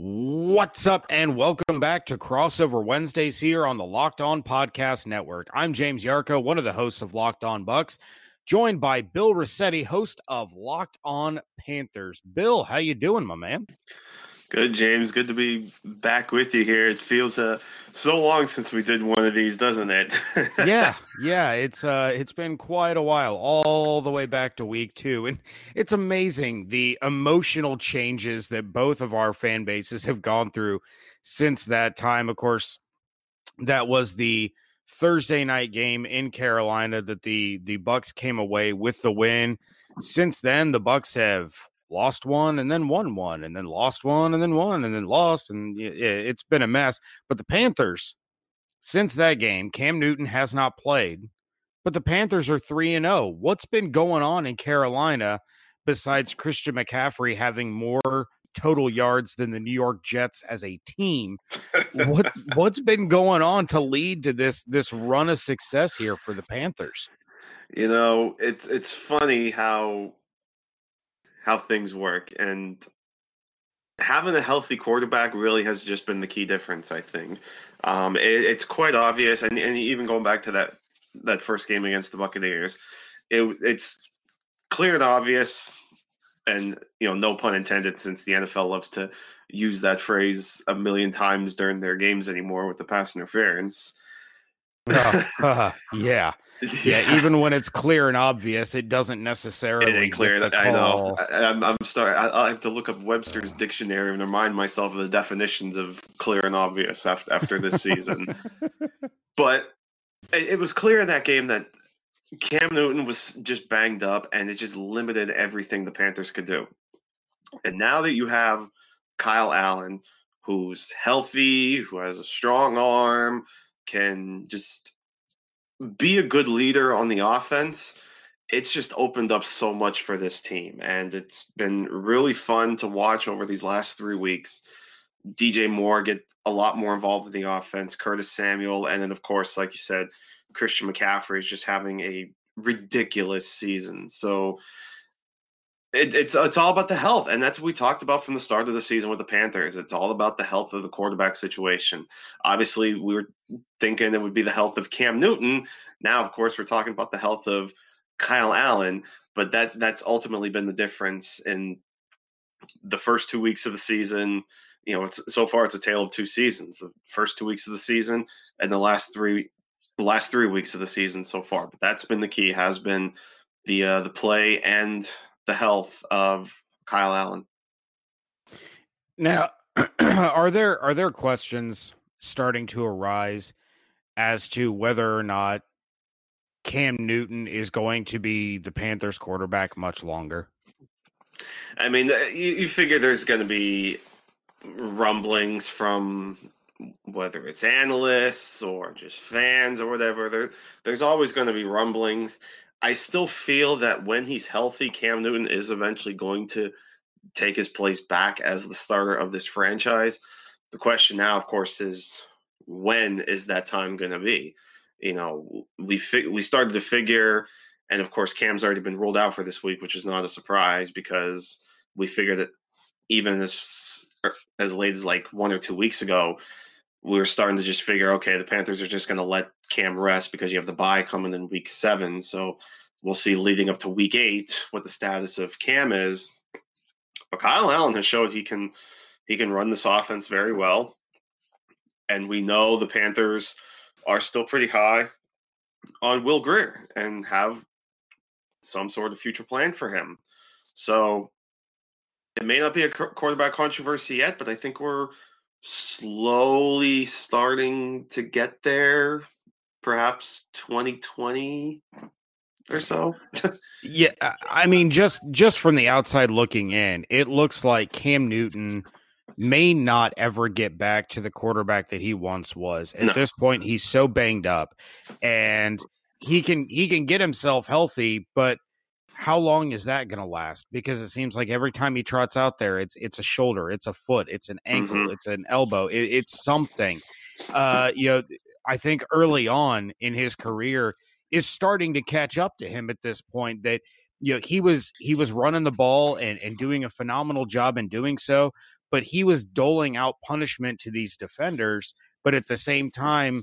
What's up, and welcome back to Crossover Wednesdays here on the Locked On Podcast Network. I'm James Yarcho, one of the hosts of Locked On Bucks, joined by Bill Rossetti, host of Locked On Panthers. Bill, how you doing, my man? Good, James. Good to be back with you here. It feels uh, so long since we did one of these, doesn't it? yeah, yeah. It's uh, it's been quite a while, all the way back to week two, and it's amazing the emotional changes that both of our fan bases have gone through since that time. Of course, that was the Thursday night game in Carolina that the the Bucks came away with the win. Since then, the Bucks have lost one and then won one and then lost one and then won and then lost and it's been a mess. But the panthers since that game cam newton has not played but the panthers are 3 and 0 what's been going on in carolina besides christian mccaffrey having more total yards than the new york jets as a team? What what's been going on to lead to this this run of success here for the panthers? You know it's it's funny how how things work. And having a healthy quarterback really has just been the key difference, I think. Um, it, it's quite obvious, and, and even going back to that that first game against the Buccaneers, it, it's clear and obvious, and you know, no pun intended, since the NFL loves to use that phrase a million times during their games anymore with the pass interference. uh, uh, yeah, yeah, even when it's clear and obvious, it doesn't necessarily. It ain't clear. I know. I, am I'm, I'm sorry. I, I, have to look up Webster's dictionary and remind myself of the definitions of clear and obvious after after this season. but it, it was clear in that game that Cam Newton was just banged up, and it just limited everything the Panthers could do. And now that you have Kyle Allen, who's healthy, who has a strong arm, can just be a good leader on the offense, it's just opened up so much for this team. And it's been really fun to watch over these last three weeks. DJ Moore get a lot more involved in the offense, Curtis Samuel, and then, of course, like you said, Christian McCaffrey is just having a ridiculous season. So it, it's it's all about the health, and that's what we talked about from the start of the season with the Panthers. It's all about the health of the quarterback situation. Obviously, we were thinking it would be the health of Cam Newton. Now, of course, we're talking about the health of Kyle Allen, but that that's ultimately been the difference in the first two weeks of the season. You know, it's so far it's a tale of two seasons: the first two weeks of the season and the last three last three weeks of the season so far. But that's been the key. Has been the uh, the play and the health of Kyle Allen. Now, are there are there questions starting to arise as to whether or not Cam Newton is going to be the Panthers quarterback much longer? I mean, you, you figure there's going to be rumblings from whether it's analysts or just fans or whatever. There, there's always going to be rumblings. I still feel that when he's healthy, Cam Newton is eventually going to take his place back as the starter of this franchise. The question now, of course, is when is that time going to be? You know, we fi- we started to figure, and of course, Cam's already been ruled out for this week, which is not a surprise because we figured that even as er, as late as like one or two weeks ago, we were starting to just figure, okay, the Panthers are just going to let Cam rest because you have the bye coming in week seven. So we'll see leading up to week eight what the status of Cam is. But Kyle Allen has showed he can he can run this offense very well. And we know the Panthers are still pretty high on Will Grier and have some sort of future plan for him. So it may not be a quarterback controversy yet, but I think we're slowly starting to get there perhaps 2020 or so yeah i mean just just from the outside looking in it looks like cam newton may not ever get back to the quarterback that he once was. At No. this point, he's so banged up, and he can he can get himself healthy, but how long is that going to last? Because it seems like every time he trots out there, it's it's a shoulder, it's a foot, it's an ankle, Mhm. it's an elbow, it, it's something. Uh, you know, I think early on in his career is starting to catch up to him at this point. That you know he was he was running the ball and and doing a phenomenal job in doing so, but he was doling out punishment to these defenders, but at the same time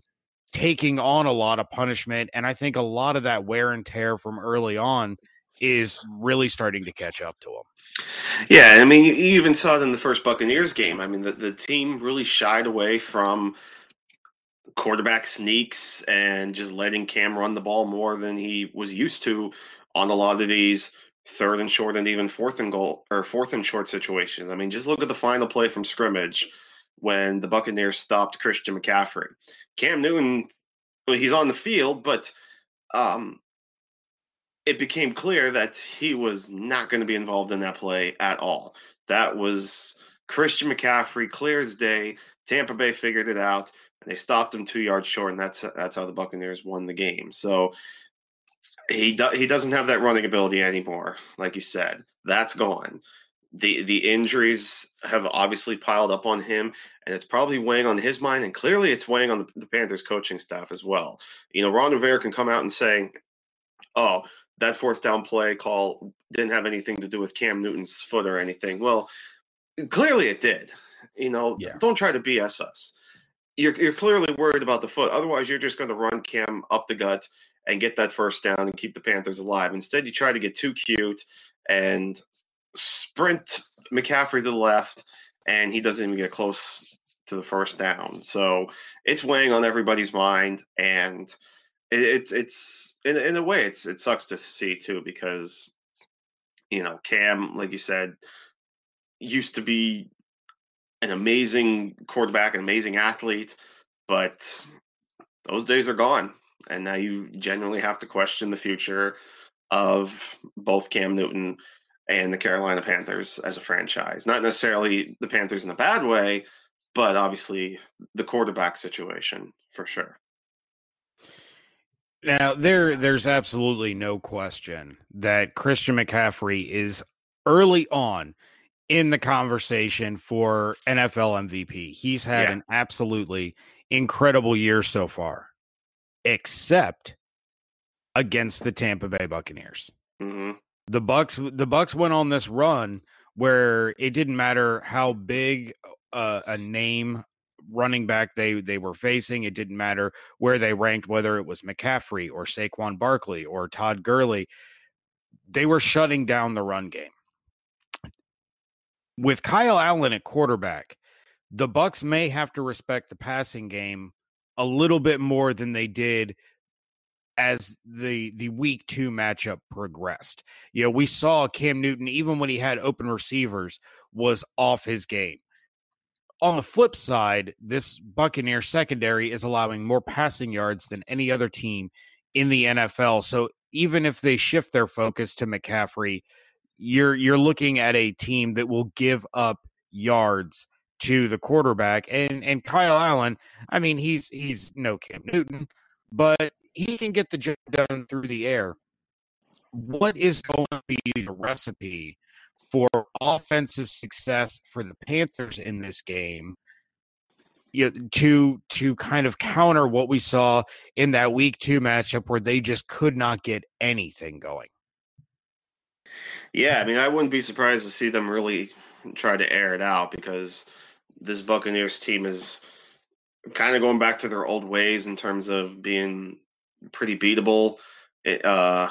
taking on a lot of punishment. And I think a lot of that wear and tear from early on is really starting to catch up to him. Yeah, I mean, you, even saw it in the first Buccaneers game. I mean, the, the team really shied away from quarterback sneaks and just letting Cam run the ball more than he was used to on a lot of these third and short and even fourth and goal or fourth and short situations. I mean, just look at the final play from scrimmage when the Buccaneers stopped Christian McCaffrey. Cam Newton, well, he's on the field, but um, it became clear that he was not going to be involved in that play at all. That was Christian McCaffrey, clear as day. Tampa Bay figured it out, and they stopped him two yards short, and that's that's how the Buccaneers won the game. So he do, he doesn't have that running ability anymore, like you said. That's gone. The the injuries have obviously piled up on him, and it's probably weighing on his mind, and clearly it's weighing on the, the Panthers coaching staff as well. You know, Ron Rivera can come out and say, "Oh, that fourth down play call didn't have anything to do with Cam Newton's foot or anything." Well, clearly it did. You know, Yeah. don't try to BS us. You're you're clearly worried about the foot. Otherwise, you're just going to run Cam up the gut and get that first down and keep the Panthers alive. Instead, you try to get too cute and sprint McCaffrey to the left, and he doesn't even get close to the first down. So it's weighing on everybody's mind, and it, it's it's in in a way it's it sucks to see too because you know Cam, like you said, used to be an amazing quarterback, an amazing athlete, but those days are gone. And now you genuinely have to question the future of both Cam Newton and the Carolina Panthers as a franchise. Not necessarily the Panthers in a bad way, but obviously the quarterback situation for sure. Now there there's absolutely no question that Christian McCaffrey is early on in the conversation for NFL MVP. He's had Yeah. an absolutely incredible year so far, except against the Tampa Bay Buccaneers. hmm The Bucks the Bucks went on this run where it didn't matter how big uh, a name running back they they were facing. It didn't matter where they ranked, whether it was McCaffrey or Saquon Barkley or Todd Gurley. They were shutting down the run game. With Kyle Allen at quarterback, the Bucks may have to respect the passing game a little bit more than they did as the the week two matchup progressed. You know, we saw Cam Newton, even when he had open receivers, was off his game. On the flip side, this Buccaneer secondary is allowing more passing yards than any other team in the NFL. So even if they shift their focus to McCaffrey, you're you're looking at a team that will give up yards to the quarterback. And and Kyle Allen, I mean, he's he's no Cam Newton, but he can get the job done through the air. What is going to be the recipe for offensive success for the Panthers in this game? You know, to to kind of counter what we saw in that week two matchup where they just could not get anything going. Yeah, I mean, I wouldn't be surprised to see them really try to air it out because this Buccaneers team is kind of going back to their old ways in terms of being pretty beatable eh, uh,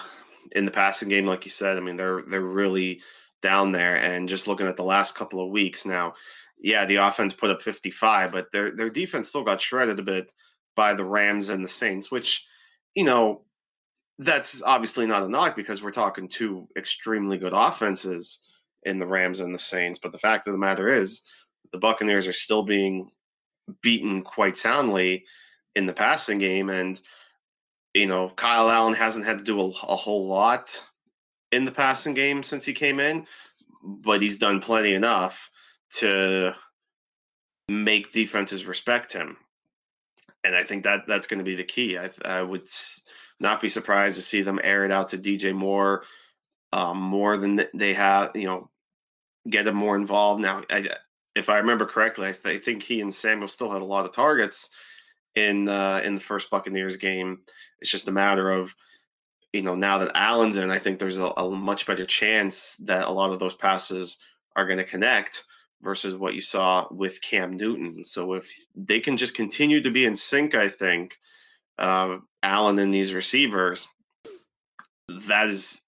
in the passing game, like you said. I mean, they're they're really down there, and just looking at the last couple of weeks now, yeah, the offense put up 55, but their their defense still got shredded a bit by the Rams and the Saints, which you know that's obviously not a knock because we're talking two extremely good offenses in the Rams and the Saints. But the fact of the matter is, the Buccaneers are still being beaten quite soundly in the passing game. And, you know, Kyle Allen hasn't had to do a, a whole lot in the passing game since he came in, but he's done plenty enough to make defenses respect him. And I think that that's going to be the key. I, I would not be surprised to see them air it out to DJ Moore um, more than they have, you know, get him more involved. Now, I, if I remember correctly, I, th- I, think he and Samuel still had a lot of targets in uh, in the first Buccaneers game. It's just a matter of you know now that Allen's in, I think there's a, a much better chance that a lot of those passes are going to connect versus what you saw with Cam Newton. So if they can just continue to be in sync, I think uh, Allen and these receivers, that is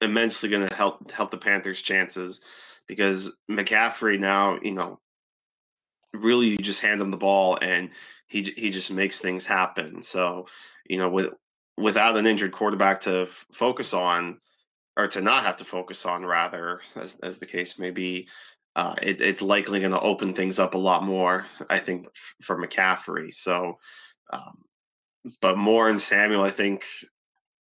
immensely going to help help the Panthers' chances because McCaffrey now, you know, really you just hand him the ball and he he just makes things happen. So, you know, with without an injured quarterback to f- focus on or to not have to focus on rather as as the case may be, uh, it, it's likely going to open things up a lot more, I think, f- for McCaffrey. So, um, but Moore and Samuel, I think,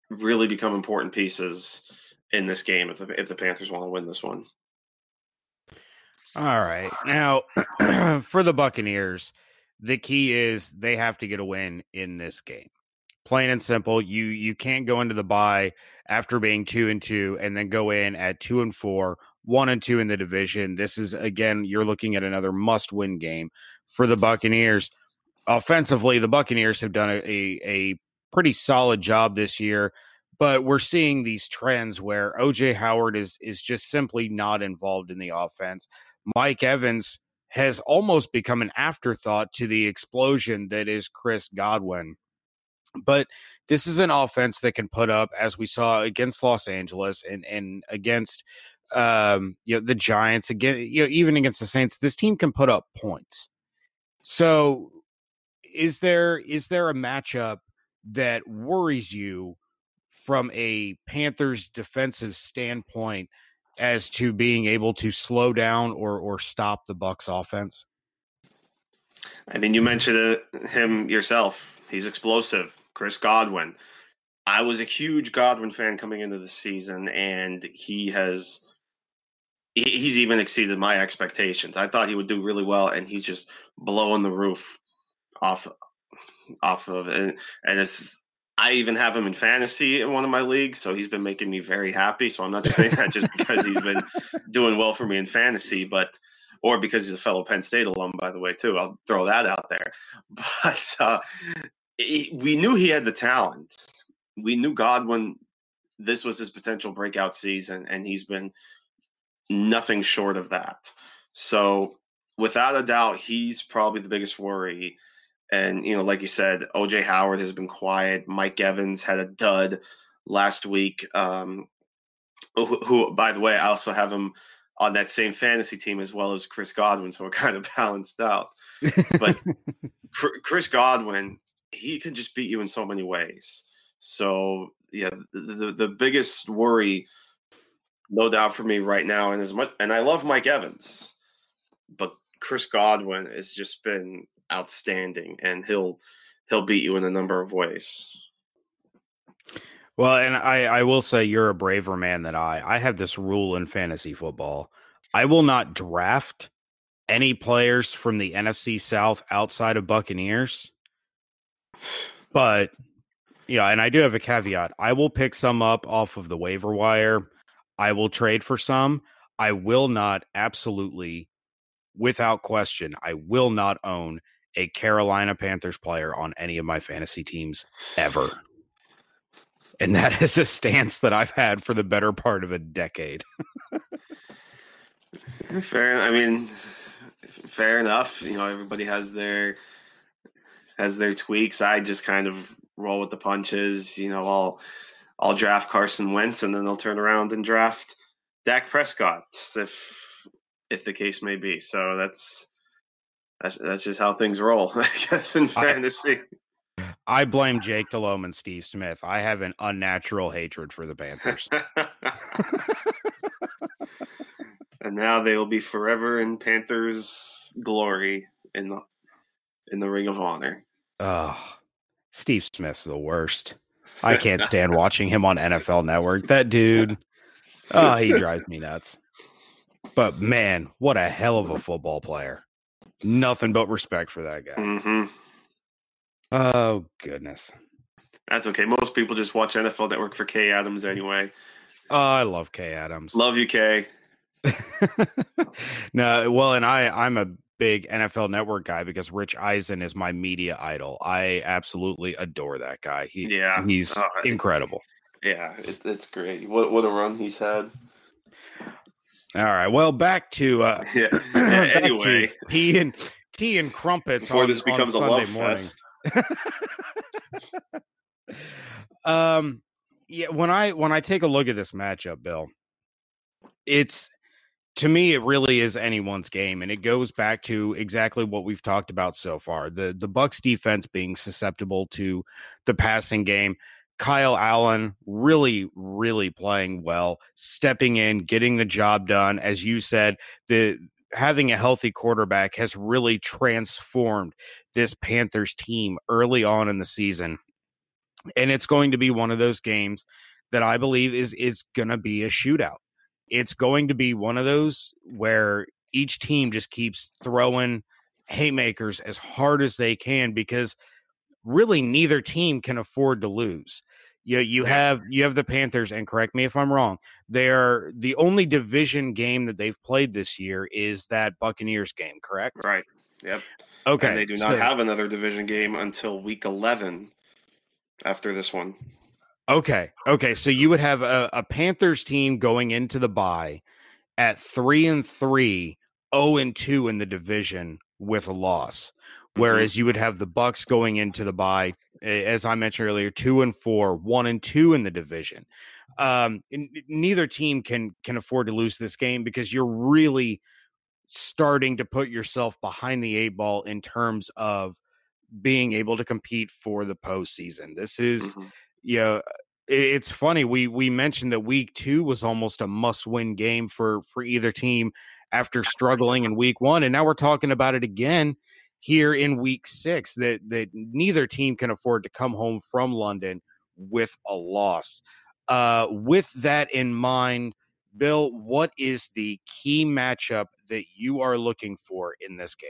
really become important pieces in this game if the, if the Panthers want to win this one. All right. Now, for the Buccaneers, the key is they have to get a win in this game. Plain and simple. You you can't go into the bye after being two and two and then go in at two and four, one and two in the division. This is again, you're looking at another must-win game for the Buccaneers. Offensively, the Buccaneers have done a, a, a pretty solid job this year but we're seeing these trends where OJ Howard is is just simply not involved in the offense. Mike Evans has almost become an afterthought to the explosion that is Chris Godwin. But this is an offense that can put up, as we saw against Los Angeles and and against um, you know the Giants again, you know even against the Saints. This team can put up points. So, is there is there a matchup that worries you? from a Panthers defensive standpoint as to being able to slow down or or stop the Bucks offense? I mean, you mentioned him yourself. He's explosive. Chris Godwin. I was a huge Godwin fan coming into the season, and he has he's even exceeded my expectations. I thought he would do really well, and he's just blowing the roof off off of it. And it's I even have him in fantasy in one of my leagues, so he's been making me very happy. So I'm not just saying that just because he's been doing well for me in fantasy, but or because he's a fellow Penn State alum, by the way, too. I'll throw that out there. But uh, he, we knew he had the talent. We knew Godwin. This was his potential breakout season, and he's been nothing short of that. So, without a doubt, he's probably the biggest worry and, you know, like you said, OJ Howard has been quiet. Mike Evans had a dud last week. Um, who, who, by the way, I also have him on that same fantasy team as well as Chris Godwin. So we're kind of balanced out. But Chris Godwin, he can just beat you in so many ways. So, yeah, the, the, biggest worry, no doubt for me right now, and as much, and I love Mike Evans, but Chris Godwin has just been outstanding, and he'll he'll beat you in a number of ways. Well, and I, I will say you're a braver man than I. I have this rule in fantasy football. I will not draft any players from the NFC South outside of Buccaneers. But yeah, and I do have a caveat. I will pick some up off of the waiver wire. I will trade for some. I will not absolutely without question, I will not own a Carolina Panthers player on any of my fantasy teams ever. And that is a stance that I've had for the better part of a decade. fair. I mean, fair enough. You know, everybody has their has their tweaks. I just kind of roll with the punches. You know, I'll I'll draft Carson Wentz, and then they'll turn around and draft Dak Prescott if if the case may be. So that's that's that's just how things roll, I guess, in fantasy. I, I blame Jake Delhomme and Steve Smith. I have an unnatural hatred for the Panthers. and now they will be forever in Panthers glory in the in the Ring of Honor. Oh, Steve Smith's the worst. I can't stand watching him on NFL Network. That dude, oh, he drives me nuts. But man, what a hell of a football player. Nothing but respect for that guy. Mm-hmm. Oh goodness. That's okay. Most people just watch NFL Network for Kay Adams anyway. Oh, I love Kay Adams. Love you, Kay. no, well, and I I'm a big NFL Network guy because Rich Eisen is my media idol. I absolutely adore that guy. He yeah, he's uh, incredible. Yeah, it, it's great. What what a run he's had. All right. Well, back to uh yeah. anyway, tea and tea and crumpets before on, this becomes a love morning. fest. um yeah, when I when I take a look at this matchup, Bill, it's to me it really is anyone's game and it goes back to exactly what we've talked about so far. The the Bucks defense being susceptible to the passing game. Kyle Allen really, really playing well, stepping in, getting the job done. As you said, the having a healthy quarterback has really transformed this Panthers team early on in the season. And it's going to be one of those games that I believe is is going to be a shootout. It's going to be one of those where each team just keeps throwing haymakers as hard as they can because really neither team can afford to lose. You you have you have the Panthers, and correct me if I'm wrong. They're the only division game that they've played this year is that Buccaneers game, correct? Right. Yep. Okay. And they do not so, have another division game until week 11 after this one. Okay. Okay. So you would have a, a Panthers team going into the bye at three and three, 0 and two in the division with a loss. Mm-hmm. Whereas mm-hmm. you would have the Bucks going into the bye, as I mentioned earlier, two and four, one and two in the division. Um, neither team can can afford to lose this game because you're really starting to put yourself behind the eight ball in terms of being able to compete for the postseason. This is, mm-hmm. You know, it's funny. We we mentioned that week two was almost a must win game for for either team after struggling in week one, and now we're talking about it again here in week six that that neither team can afford to come home from London with a loss. Uh, with that in mind, Bill, what is the key matchup that you are looking for in this game?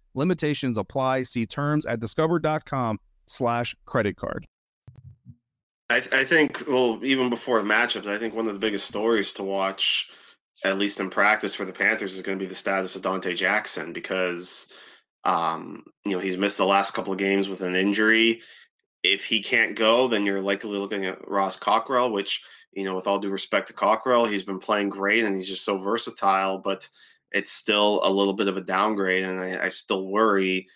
Limitations apply. See terms at discover.com slash credit card. I, I think, well, even before the matchups, I think one of the biggest stories to watch, at least in practice for the Panthers, is going to be the status of Donte Jackson because – um, you know, he's missed the last couple of games with an injury. If he can't go, then you're likely looking at Ross Cockrell, which, you know, with all due respect to Cockrell, he's been playing great and he's just so versatile, but it's still a little bit of a downgrade. And I, I still worry,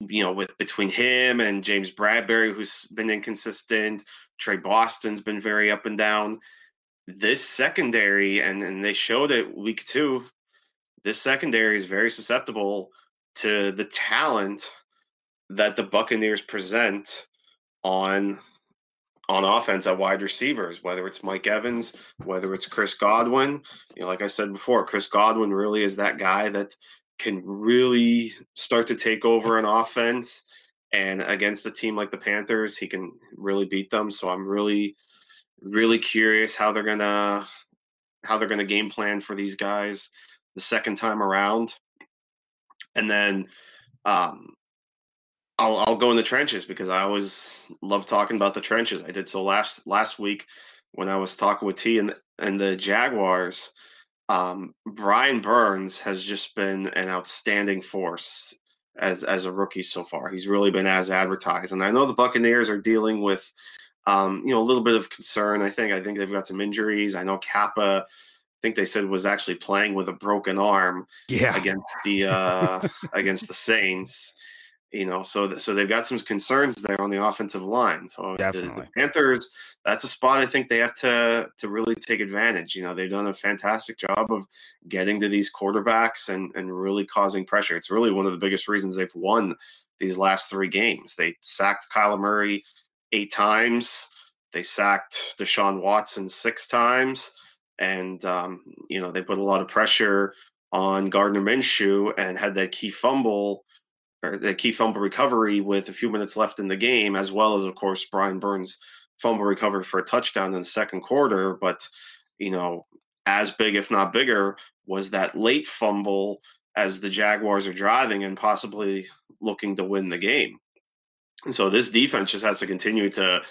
you know, with between him and James Bradberry, who's been inconsistent, Tre Boston's been very up and down. This secondary, and, and they showed it week two, this secondary is very susceptible to the talent that the Buccaneers present on on offense at wide receivers, whether it's Mike Evans, whether it's Chris Godwin. You know, like I said before, Chris Godwin really is that guy that can really start to take over an offense. And against a team like the Panthers, he can really beat them. So I'm really, really curious how they're gonna how they're gonna game plan for these guys the second time around, and then um, I'll I'll go in the trenches because I always love talking about the trenches. I did so last last week when I was talking with T and and the Jaguars. Um, Brian Burns has just been an outstanding force as as a rookie so far. He's really been as advertised, and I know the Buccaneers are dealing with um, you know a little bit of concern. I think I think they've got some injuries. I know Cappa think they said was actually playing with a broken arm yeah. against the uh, against the Saints. You know, so so they've got some concerns there on the offensive line. So the, the, Panthers, that's a spot I think they have to to really take advantage. You know, they've done a fantastic job of getting to these quarterbacks and and really causing pressure. It's really one of the biggest reasons they've won these last three games. They sacked Kyler Murray eight times. They sacked Deshaun Watson six times, and um, you know they put a lot of pressure on Gardner Minshew and had that key fumble the key fumble recovery with a few minutes left in the game, as well as, of course, Brian Burns fumble recovery for a touchdown in the second quarter. But, you know, as big, if not bigger, was that late fumble as the Jaguars are driving and possibly looking to win the game. And so this defense just has to continue to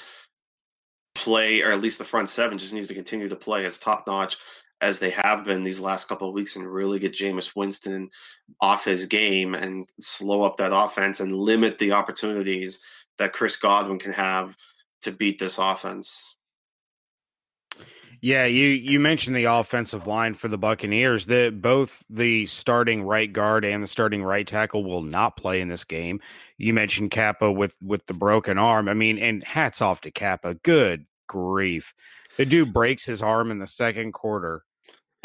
play, or at least the front seven just needs to continue to play as top notch as they have been these last couple of weeks and really get Jameis Winston off his game and slow up that offense and limit the opportunities that Chris Godwin can have to beat this offense. Yeah, you you mentioned the offensive line for the Buccaneers. That both the starting right guard and the starting right tackle will not play in this game. You mentioned Cappa with with the broken arm. I mean, and hats off to Cappa. Good grief. The dude breaks his arm in the second quarter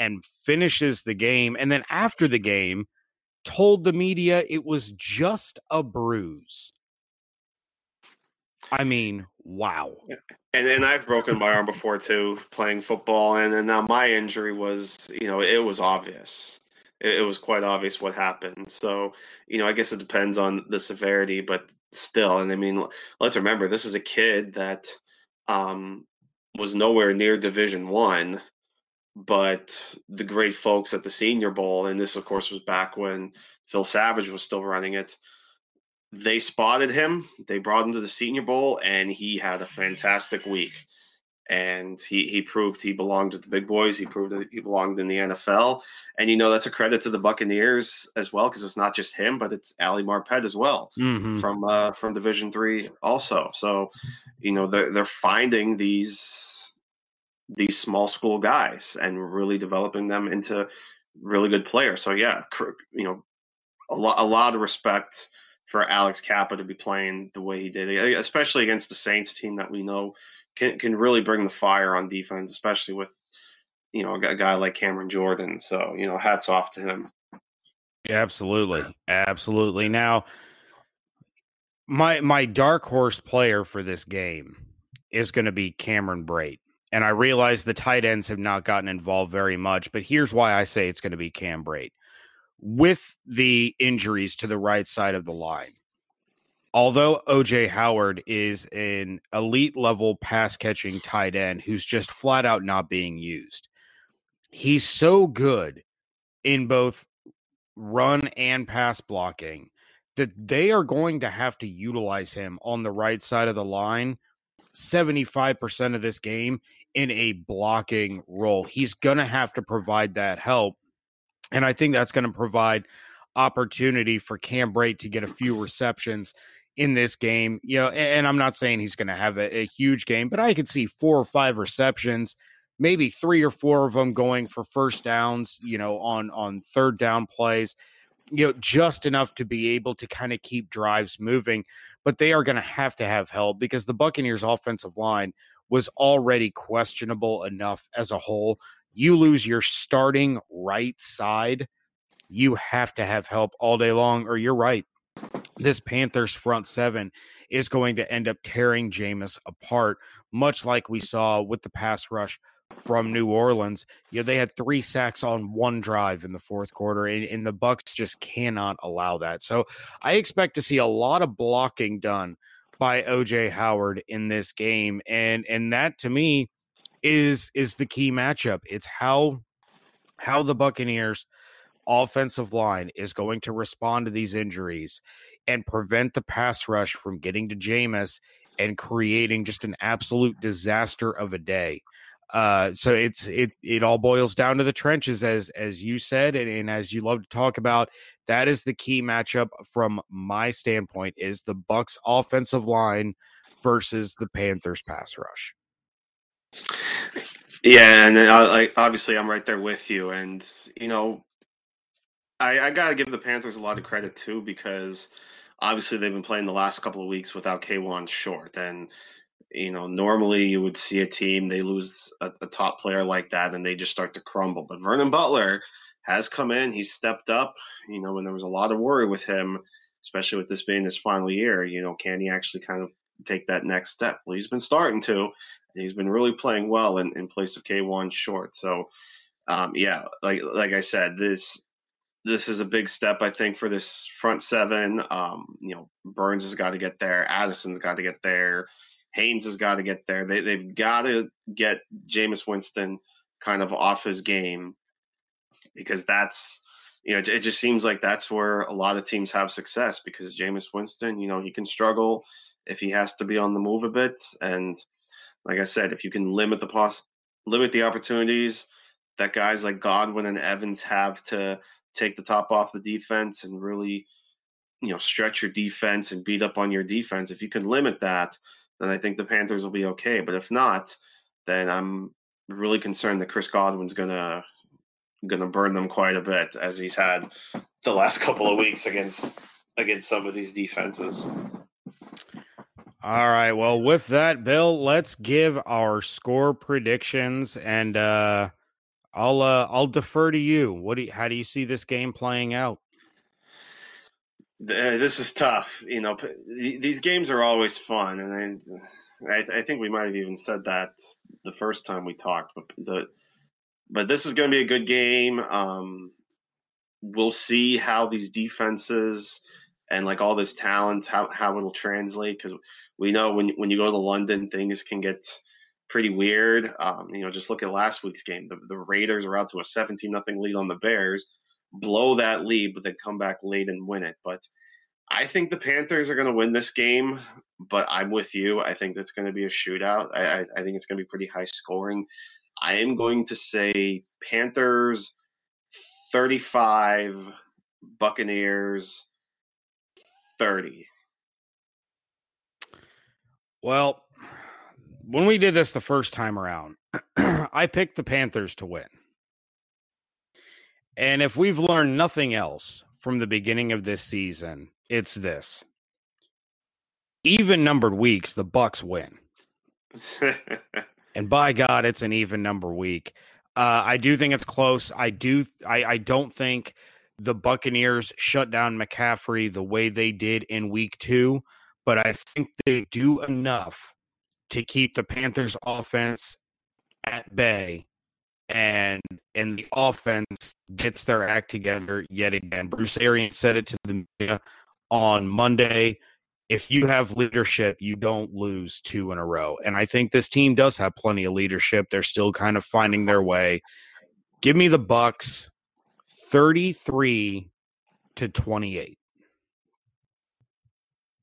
and finishes the game. And then after the game, told the media it was just a bruise. I mean, wow. And then I've broken my arm before too, playing football. And then now my injury was, you know, it was obvious. It, it was quite obvious what happened. So, you know, I guess it depends on the severity, but still. And I mean, let's remember this is a kid that um, was nowhere near Division One, but the great folks at the Senior Bowl, and this of course was back when Phil Savage was still running it. They spotted him. They brought him to the Senior Bowl, and he had a fantastic week. And he he proved he belonged with the big boys. He proved that he belonged in the NFL. And you know that's a credit to the Buccaneers as well, because it's not just him, but it's Ali Marpet as well mm-hmm. from uh, from Division Three also. So you know they're they're finding these these small school guys and really developing them into really good players. So yeah, you know, a lot a lot of respect for Alex Cappa to be playing the way he did, especially against the Saints team that we know can can really bring the fire on defense, especially with you know a guy like Cameron Jordan. So you know, hats off to him. Absolutely, absolutely. Now my my dark horse player for this game is going to be Cameron Brate. And I realize the tight ends have not gotten involved very much, but here's why I say it's going to be Cam Brate. With the injuries to the right side of the line, although OJ Howard is an elite level pass catching tight end who's just flat out not being used, he's so good in both run and pass blocking that they are going to have to utilize him on the right side of the line 75% of this game in a blocking role. He's going to have to provide that help. And I think that's going to provide opportunity for Cam Brate to get a few receptions in this game. You know, and, I'm not saying he's going to have a, a huge game, but I could see four or five receptions, maybe three or four of them going for first downs, you know, on on third down plays you know, just enough to be able to kind of keep drives moving. But they are going to have to have help because the Buccaneers' offensive line was already questionable enough as a whole. You lose your starting right side, you have to have help all day long, or you're right. This Panthers front seven is going to end up tearing Jameis apart, much like we saw with the pass rush from New Orleans. You know, they had three sacks on one drive in the fourth quarter, and, and, the Bucks just cannot allow that. So I expect to see a lot of blocking done by OJ Howard in this game. And and that to me is is the key matchup. It's how how the Buccaneers offensive line is going to respond to these injuries and prevent the pass rush from getting to Jameis and creating just an absolute disaster of a day. Uh, so it's it it all boils down to the trenches, as as you said, and, and as you love to talk about. That is the key matchup from my standpoint: is the Bucks offensive line versus the Panthers pass rush. Yeah, and I, like obviously I'm right there with you, and you know, I, I gotta give the Panthers a lot of credit too because obviously they've been playing the last couple of weeks without Kawann Short, and you know normally you would see a team they lose a, a top player like that and they just start to crumble. But Vernon Butler has come in, he's stepped up. You know, when there was a lot of worry with him, especially with this being his final year. You know, can he actually kind of take that next step? Well, he's been starting to, and he's been really playing well in, in place of Kawann Short. So, um, yeah, like like I said, this this is a big step, I think, for this front seven. Um, you know, Burns has got to get there. Addison's got to get there. Haynes has got to get there. They, they've got to get Jameis Winston kind of off his game because that's, you know, it, it just seems like that's where a lot of teams have success because Jameis Winston, you know, he can struggle if he has to be on the move a bit. And like I said, if you can limit the poss- limit the opportunities that guys like Godwin and Evans have to take the top off the defense and really, you know, stretch your defense and beat up on your defense. If you can limit that, then I think the Panthers will be okay. But if not, then I'm really concerned that Chris Godwin's gonna gonna burn them quite a bit as he's had the last couple of weeks against against some of these defenses. All right. Well, with that, Bill, let's give our score predictions and uh I'll uh, I'll defer to you. What do you, how do you see this game playing out? This is tough. You know, these games are always fun, and I, I think we might have even said that the first time we talked. But the but this is going to be a good game. Um, we'll see how these defenses and like all this talent how how it'll translate because we know when when you go to London, things can get pretty weird. Um, you know, just look at last week's game. The, the Raiders are out to a 17 nothing lead on the Bears, blow that lead, but then come back late and win it. But I think the Panthers are going to win this game, but I'm with you. I think it's going to be a shootout. I, I, I think it's going to be pretty high scoring. I am going to say Panthers 35, Buccaneers 30. Well, when we did this the first time around, I picked the Panthers to win. And if we've learned nothing else from the beginning of this season, it's this. Even numbered weeks, the Bucks win. and by God, it's an even number week. Uh, I do think it's close. I do. I, I don't think the Buccaneers shut down McCaffrey the way they did in week two, but I think they do enough to keep the Panthers offense at bay and and the offense gets their act together yet again. Bruce Arians said it to the media on Monday. If you have leadership, you don't lose two in a row. And I think this team does have plenty of leadership. They're still kind of finding their way. Give me the Bucks 33 to 28.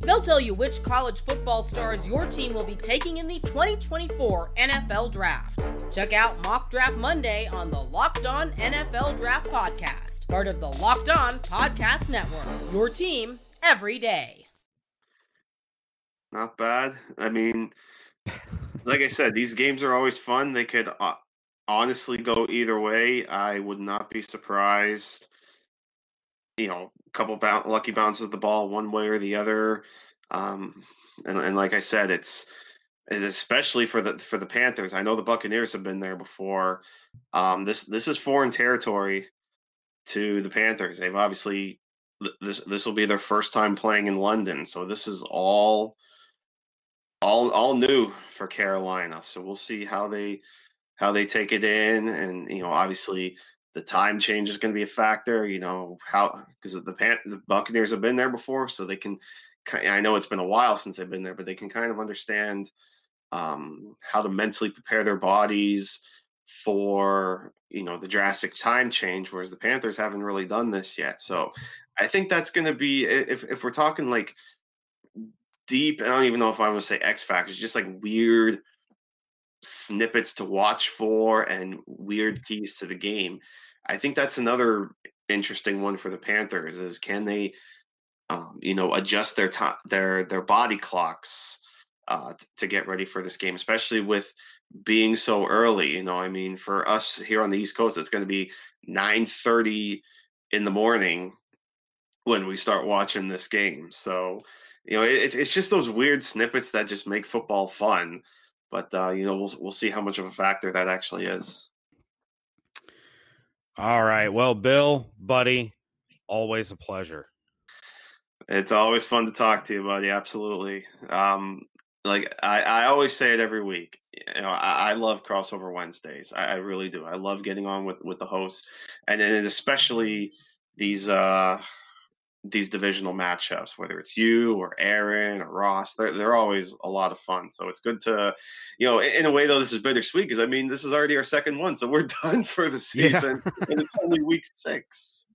They'll tell you which college football stars your team will be taking in the 2024 NFL Draft. Check out Mock Draft Monday on the Locked On NFL Draft Podcast, part of the Locked On Podcast Network. Your team every day. Not bad. I mean, like I said, these games are always fun. They could uh, honestly go either way. I would not be surprised you know, couple boun- lucky bounces of the ball one way or the other. Um, and, and like I said, it's, especially for the for the Panthers. I know the Buccaneers have been there before. Um, this this is foreign territory to the Panthers. They've obviously this this will be their first time playing in London, so this is all all all new for Carolina. So we'll see how they how they take it in, and you know, obviously the time change is going to be a factor. You know how because the Pan- the Buccaneers have been there before, so they can. I know it's been a while since they've been there, but they can kind of understand um, how to mentally prepare their bodies for you know the drastic time change. Whereas the Panthers haven't really done this yet, so I think that's going to be if if we're talking like deep. I don't even know if I want to say X factors, just like weird snippets to watch for and weird keys to the game. I think that's another interesting one for the Panthers is can they, um, you know, adjust their time, their their body clocks uh, t- to get ready for this game, especially with being so early. You know, I mean, for us here on the East Coast, it's going to be nine thirty in the morning when we start watching this game. So, you know, it's it's just those weird snippets that just make football fun. But uh, you know, we'll we'll see how much of a factor that actually is. All right. Well, Bill, buddy, always a pleasure. It's always fun to talk to you, buddy. Absolutely. Um, like I, I always say it every week. You know, I, I love crossover Wednesdays. I, I, really do. I love getting on with with the hosts, and then especially these uh these divisional matchups, whether it's you or Aaron or Ross, they're they're always a lot of fun. So it's good to, you know, in, in a way though, this is bittersweet because I mean this is already our second one, so we're done for the season, yeah. and it's only week six.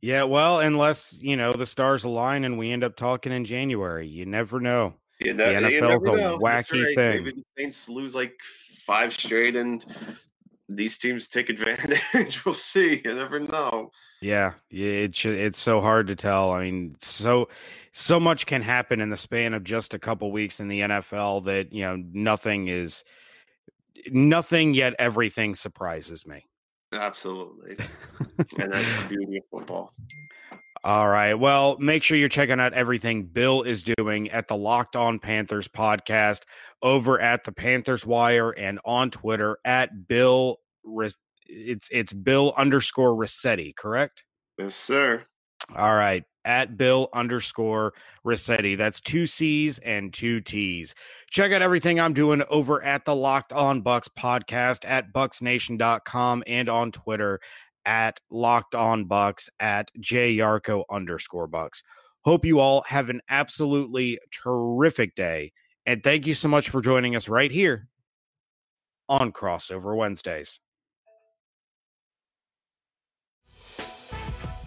Yeah, well, unless you know the stars align and we end up talking in January, you never know. You know, the NFL's a wacky right. thing. Maybe the Saints lose like five straight, and these teams take advantage. we'll see. You never know. Yeah, it's it's so hard to tell. I mean, so so much can happen in the span of just a couple weeks in the NFL that you know nothing is nothing yet everything surprises me. Absolutely, and that's the beauty of football. All right. Well, make sure you're checking out everything Bill is doing at the Locked On Panthers podcast over at the Panthers Wire and on Twitter at Bill. It's it's Bill underscore Rossetti, correct? Yes, sir. All right. At Bill underscore Rossetti. That's two C's and two T's. Check out everything I'm doing over at the Locked On Bucs podcast at bucsnation.com and on Twitter at Locked On Bucs at Yarcho underscore Bucs. Hope you all have an absolutely terrific day. And thank you so much for joining us right here on Crossover Wednesdays.